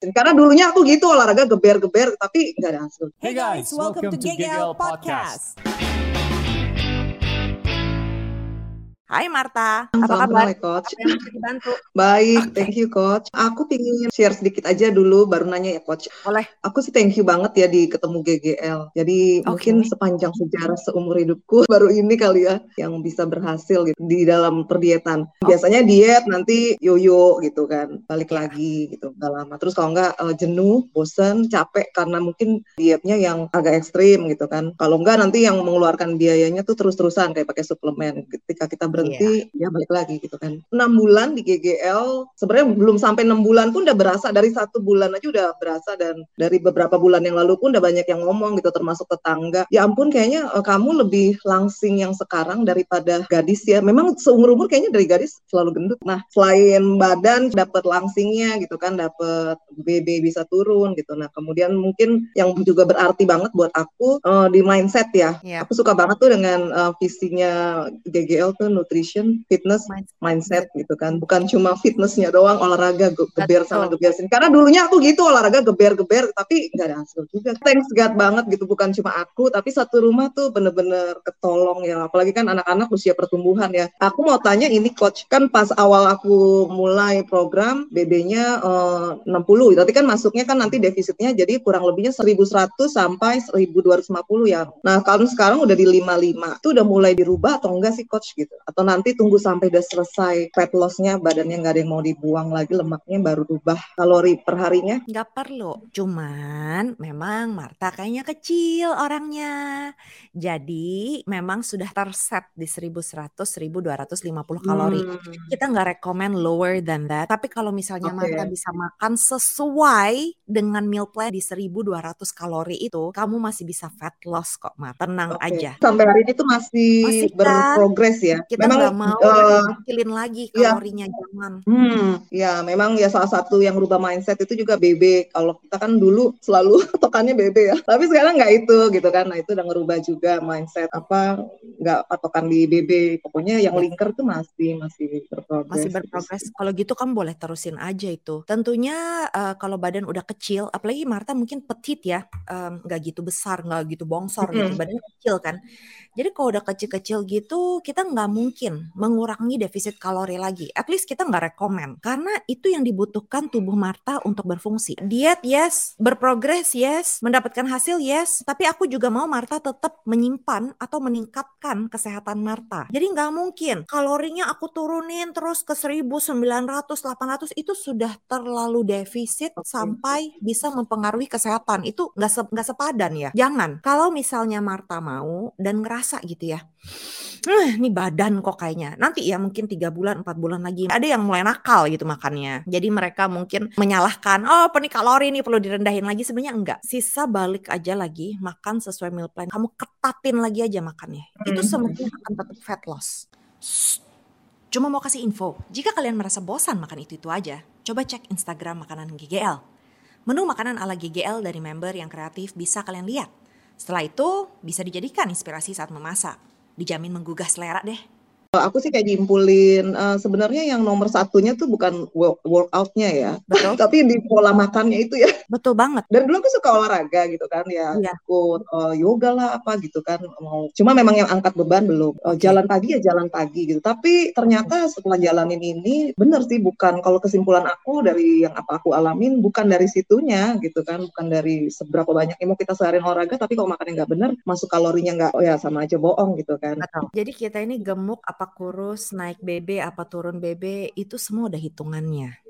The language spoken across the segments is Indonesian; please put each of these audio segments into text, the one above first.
Karena dulunya aku gitu olahraga geber-geber tapi nggak ada hasil. Hey guys, welcome, to GGL Podcast. Hai Marta, apa kabar? Assalamualaikum, Coach. Apa yang bisa dibantu? Baik, thank you Coach. Aku pingin share sedikit aja dulu, baru nanya ya Coach. Boleh. Aku sih thank you banget ya di ketemu GGL. Jadi Oke. mungkin sepanjang sejarah seumur hidupku baru ini kali ya yang bisa berhasil gitu di dalam perdietan. Biasanya diet nanti yoyo gitu kan, balik lagi gitu nggak lama. Terus kalau nggak eh, jenuh, bosen, capek karena mungkin dietnya yang agak ekstrim gitu kan. Kalau nggak nanti yang mengeluarkan biayanya tuh terus-terusan kayak pakai suplemen. Ketika kita berhenti, ya balik lagi gitu kan. Enam bulan di GGL, sebenarnya belum sampai enam bulan pun udah berasa dari satu bulan aja udah berasa dan dari beberapa bulan yang lalu pun udah banyak yang ngomong gitu termasuk tetangga. Ya ampun kayaknya eh, kamu lebih langsing yang sekarang daripada gadis ya. Memang seumur umur kayaknya dari gadis selalu gendut. Nah selain badan dapat langsingnya gitu kan, dapat BB bisa turun gitu. Nah kemudian mungkin yang juga berarti banget buat aku eh, di mindset ya. Iya. Aku suka banget tuh dengan eh, visinya GGL tuh nutrition, fitness, Mindset. mindset gitu kan. Bukan cuma fitnessnya doang, olahraga ge- geber Betul. geber sini. Karena dulunya aku gitu olahraga geber-geber, tapi nggak ada hasil juga. Thanks God banget gitu, bukan cuma aku, tapi satu rumah tuh bener-bener ketolong ya. Apalagi kan anak-anak usia pertumbuhan ya. Aku mau tanya ini coach, kan pas awal aku mulai program BB-nya eh, 60, tapi kan masuknya kan nanti defisitnya jadi kurang lebihnya 1100 sampai 1250 ya. Nah kalau sekarang udah di 55, itu udah mulai dirubah atau enggak sih coach gitu? Atau nanti tunggu sampai udah selesai fat loss-nya, badannya nggak ada yang mau dibuang lagi, lemaknya baru rubah kalori per harinya? Nggak perlu. Cuman memang Marta kayaknya kecil orangnya. Jadi memang sudah terset di 1100-1250 kalori. Hmm, Kita nggak rekomen lower than that. Tapi kalau misalnya Oke. Marta bisa makan sesuai dengan meal plan di 1200 kalori itu, kamu masih bisa fat loss kok, Marta. Tenang oke. aja. Sampai hari ini tuh masih, Masih berprogres ya. Kita Memang nggak mau eh, kecilin lagi iya. kalorinya, jangan. Hmm, ya memang ya salah satu yang rubah mindset itu juga BB. Kalau kita kan dulu selalu patokannya BB ya, tapi sekarang nggak itu gitu kan. Nah itu udah ngerubah juga mindset apa nggak patokan di BB. Pokoknya yang Ya. linker tuh masih masih berprogres. masih gitu berprogres. Kalau gitu kamu boleh terusin aja itu. Tentunya eh, kalau badan udah kecil, apalagi Marta mungkin petit ya, nggak gitu besar, nggak gitu bongsor gitu, Mm-mm. badannya kecil kan. Jadi kalau udah kecil-kecil gitu, kita nggak mungkin mengurangi defisit kalori lagi. At least kita nggak rekomen, karena itu yang dibutuhkan tubuh Marta untuk berfungsi. Diet yes, berprogres yes, mendapatkan hasil yes, tapi aku juga mau Marta tetap menyimpan atau meningkatkan kesehatan Marta. Jadi nggak mungkin kalorinya aku turunin terus ke 1900, 800 itu sudah terlalu defisit Oke. sampai bisa mempengaruhi kesehatan. Itu nggak se- nggak sepadan ya. Jangan. Kalau misalnya Marta mau dan ngerasa gitu ya, "Eh, ini badan kok kayaknya. Nanti ya mungkin tiga bulan, empat bulan lagi ada yang mulai nakal gitu makannya. Jadi mereka mungkin menyalahkan, oh ini kalori nih perlu direndahin lagi. Sebenarnya enggak. Sisa balik aja lagi makan sesuai meal plan. Kamu ketatin lagi aja makannya. Itu Hmm. semestinya akan tetap fat loss. Cuma mau kasih info, jika kalian merasa bosan makan itu-itu aja, coba cek Instagram makanan GGL. Menu makanan ala GGL dari member yang kreatif bisa kalian lihat. Setelah itu, bisa dijadikan inspirasi saat memasak. Dijamin menggugah selera deh. Kalau Aku sih kayak nyimpulin eh, sebenarnya yang nomor satunya tuh bukan work- workoutnya ya, Betul? tapi di pola makannya itu ya. Betul banget. Dan dulu aku suka olahraga gitu kan ya, Iya. ikut eh, yoga lah apa gitu kan mau. Cuma memang yang angkat beban belum. Eh, Oke. jalan pagi ya jalan pagi gitu. Tapi ternyata setelah jalanin ini bener sih bukan kalau kesimpulan aku dari yang apa aku alamin bukan dari situnya gitu kan, bukan dari seberapa banyak yang mau kita seharian olahraga tapi kalau makannya nggak bener masuk kalorinya nggak oh ya sama aja bohong gitu kan. Betul. Jadi kita ini gemuk apa kurus, naik BB apa turun BB, itu semua udah hitungannya.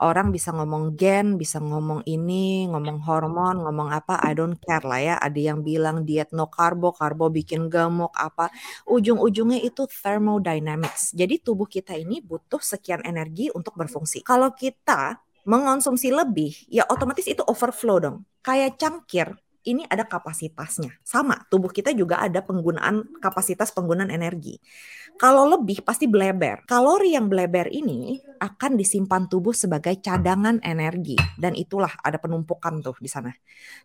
Orang bisa ngomong gen, bisa ngomong ini, ngomong hormon, ngomong apa, I don't care lah ya. Ada yang bilang diet no karbo, karbo bikin gemuk apa. Ujung-ujungnya itu thermodynamics. Jadi tubuh kita ini butuh sekian energi untuk berfungsi. Kalau kita mengonsumsi lebih, ya otomatis itu overflow dong. Kayak cangkir, ini ada kapasitasnya. Sama, tubuh kita juga ada penggunaan kapasitas penggunaan energi. Kalau lebih pasti bleber. Kalori yang bleber ini akan disimpan tubuh sebagai cadangan energi dan itulah ada penumpukan tuh di sana.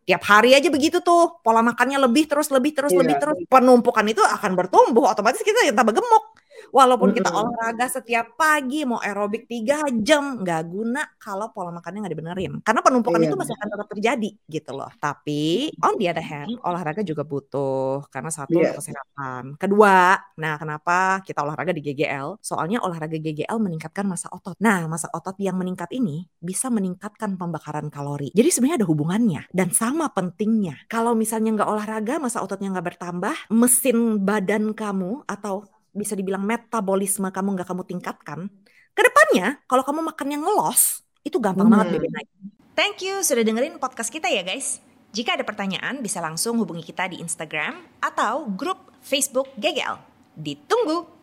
Tiap hari aja begitu tuh, pola makannya lebih terus lebih terus Iya. lebih terus. Penumpukan itu akan bertumbuh, otomatis kita yang tambah gemuk. Walaupun kita olahraga setiap pagi, mau aerobik tiga jam, nggak guna kalau pola makannya nggak dibenerin. Karena penumpukan iya. itu masih akan tetap terjadi gitu loh. Tapi on the other hand, olahraga juga butuh karena satu yeah. kesehatan. Kedua, nah kenapa kita olahraga di GGL? Soalnya olahraga GGL meningkatkan masa otot. Nah, masa otot yang meningkat ini bisa meningkatkan pembakaran kalori. Jadi sebenarnya ada hubungannya dan sama pentingnya. Kalau misalnya nggak olahraga, masa ototnya nggak bertambah, mesin badan kamu atau bisa dibilang metabolisme kamu nggak kamu tingkatkan, ke depannya kalau kamu makannya ngelos, itu gampang hmm. banget BB naik. Thank you sudah dengerin podcast kita ya guys. Jika ada pertanyaan bisa langsung hubungi kita di Instagram atau grup Facebook GGL. Ditunggu!